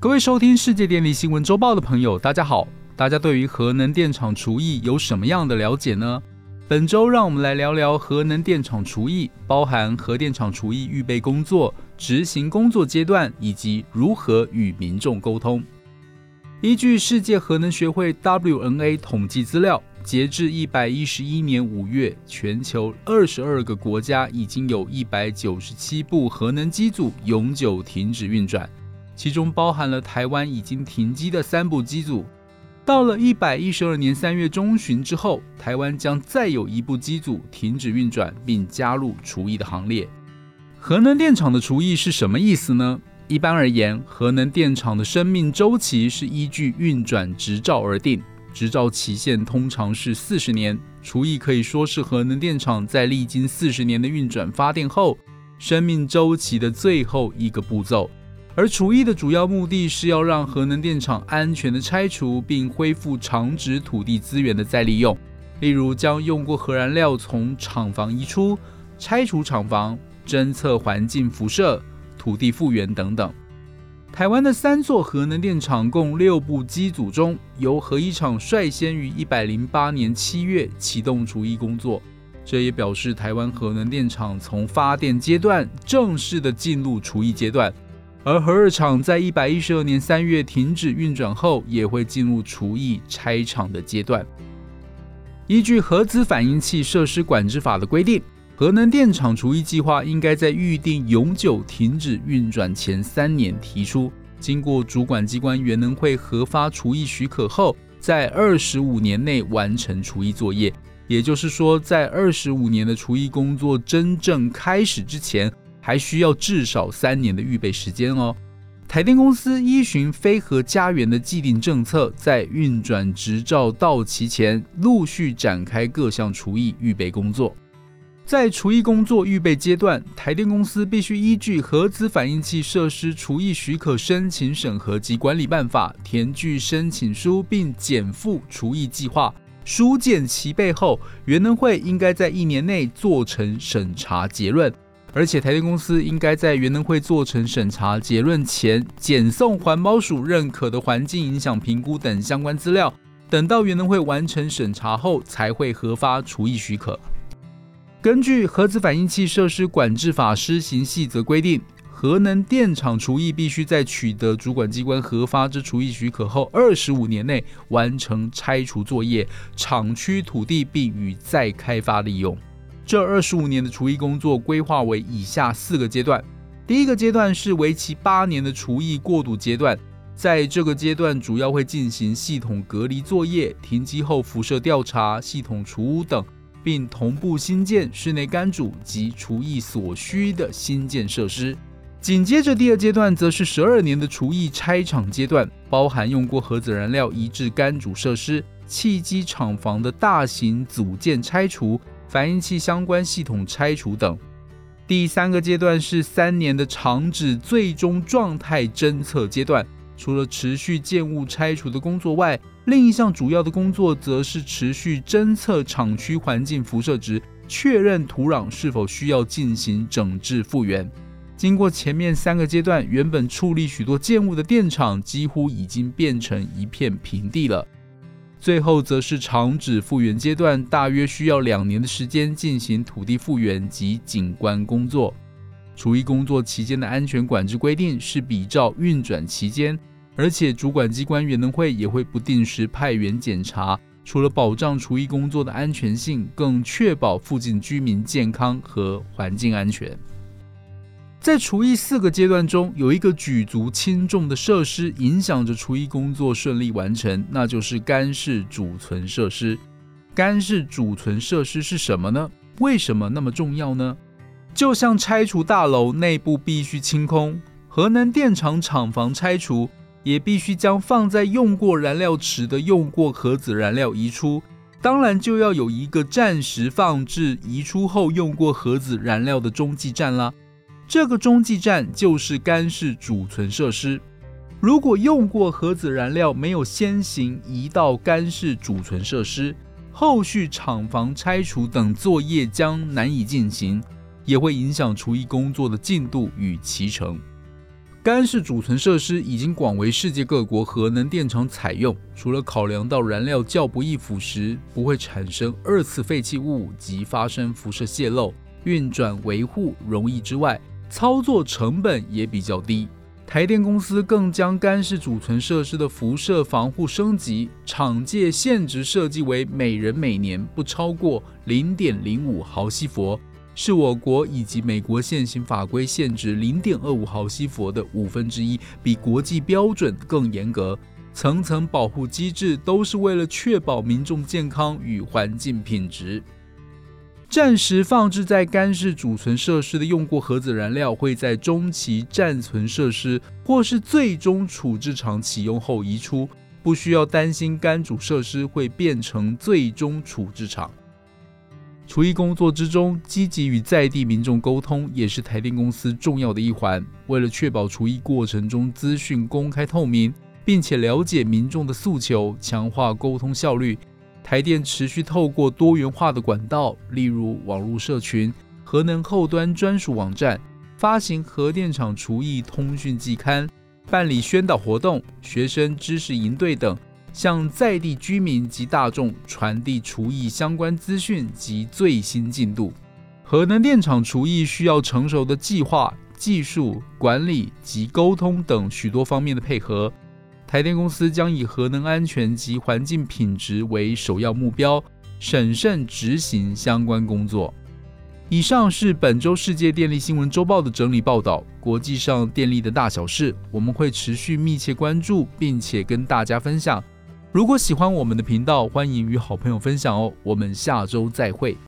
各位收听世界电力新闻周报的朋友，大家好。大家对于核能电厂除役有什么样的了解呢？本周让我们来聊聊核能电厂除役，包含核电厂除役预备工作、执行工作阶段以及如何与民众沟通。依据世界核能学会 WNA 统计资料，截至一百一十一年五月，全球二十二个国家已经有一百九十七部核能机组永久停止运转。其中包含了台湾已经停机的三部机组。到了一百一十二年三月中旬之后，台湾将再有一部机组停止运转，并加入除役的行列。核能电厂的除役是什么意思呢？一般而言，核能电厂的生命周期是依据运转执照而定，执照期限通常是四十年。除役可以说是核能电厂在历经四十年的运转发电后，生命周期的最后一个步骤。而除役的主要目的是要让核能电厂安全的拆除，并恢复长址土地资源的再利用，例如将用过核燃料从厂房移出、拆除厂房、侦测环境辐射、土地复原等等。台湾的三座核能电厂共六部机组中，由核一厂率先于一百零八年七月启动除役工作，这也表示台湾核能电厂从发电阶段正式的进入除役阶段。而核二厂在一百一十二年三月停止运转后，也会进入除役拆厂的阶段。依据核子反应器设施管制法的规定，核能电厂除役计划应该在预定永久停止运转前三年提出，经过主管机关原能会核发除役许可后，在二十五年内完成除役作业。也就是说，在二十五年的除役工作真正开始之前。还需要至少三年的预备时间哦。台电公司依循飞核家园的既定政策，在运转执照到期前，陆续展开各项除役预备工作。在除役工作预备阶段，台电公司必须依据核子反应器设施除役许可申请审核及管理办法，填具申请书，并减负除役计划。书件齐备后，原能会应该在一年内做成审查结论。而且台电公司应该在原能会做成审查结论前，检送环保署认可的环境影响评估等相关资料，等到原能会完成审查后，才会核发除役许可。根据核子反应器设施管制法施行细则规定，核能电厂除役必须在取得主管机关核发之除役许可后二十五年内完成拆除作业，厂区土地并予再开发利用。这二十五年的除役工作规划为以下四个阶段。第一个阶段是为期八年的除役过渡阶段，在这个阶段主要会进行系统隔离作业、停机后辐射调查、系统除污等，并同步新建室内干煮及除役所需的新建设施。紧接着第二阶段则是十二年的除役拆厂阶段，包含用过核子燃料移至干煮设施、汽机厂房的大型组件拆除。反应器相关系统拆除等。第三个阶段是三年的厂址最终状态侦测阶段，除了持续建物拆除的工作外，另一项主要的工作则是持续侦测厂区环境辐射值，确认土壤是否需要进行整治复原。经过前面三个阶段，原本矗立许多建物的电厂几乎已经变成一片平地了。最后则是厂址复原阶段，大约需要两年的时间进行土地复原及景观工作。除役工作期间的安全管制规定是比照运转期间，而且主管机关原能会也会不定时派员检查，除了保障除役工作的安全性，更确保附近居民健康和环境安全。在除役四个阶段中，有一个举足轻重的设施影响着除役工作顺利完成，那就是干式储存设施。干式储存设施是什么呢？为什么那么重要呢？就像拆除大楼内部必须清空，核能电厂厂房拆除也必须将放在用过燃料池的用过核子燃料移出，当然就要有一个暂时放置移出后用过核子燃料的中继站啦。这个中继站就是干式储存设施。如果用过核子燃料没有先行移到干式储存设施，后续厂房拆除等作业将难以进行，也会影响除役工作的进度与其成。干式储存设施已经广为世界各国核能电厂采用。除了考量到燃料较不易腐蚀、不会产生二次废弃物及发生辐射泄漏、运转维护容易之外，操作成本也比较低。台电公司更将干式储存设施的辐射防护升级，厂界限值设计为每人每年不超过零点零五毫西弗。是我国以及美国现行法规限制零点二五毫西弗的五分之一，比国际标准更严格。层层保护机制都是为了确保民众健康与环境品质。暂时放置在干式储存设施的用过核子燃料，会在中期暂存设施或是最终处置厂启用后移出，不需要担心干主设施会变成最终处置厂。除役工作之中，积极与在地民众沟通也是台电公司重要的一环。为了确保除役过程中资讯公开透明，并且了解民众的诉求，强化沟通效率，台电持续透过多元化的管道，例如网络社群、核能后端专属网站，发行核电厂除役通讯季刊，办理宣导活动、学生知识营队等。向在地居民及大众传递除役相关资讯及最新进度。核能电厂除役需要成熟的计划、技术管理及沟通等许多方面的配合。台电公司将以核能安全及环境品质为首要目标，审慎执行相关工作。以上是本周世界电力新闻周报的整理报道。国际上电力的大小事，我们会持续密切关注，并且跟大家分享。如果喜欢我们的频道，欢迎与好朋友分享哦。我们下周再会。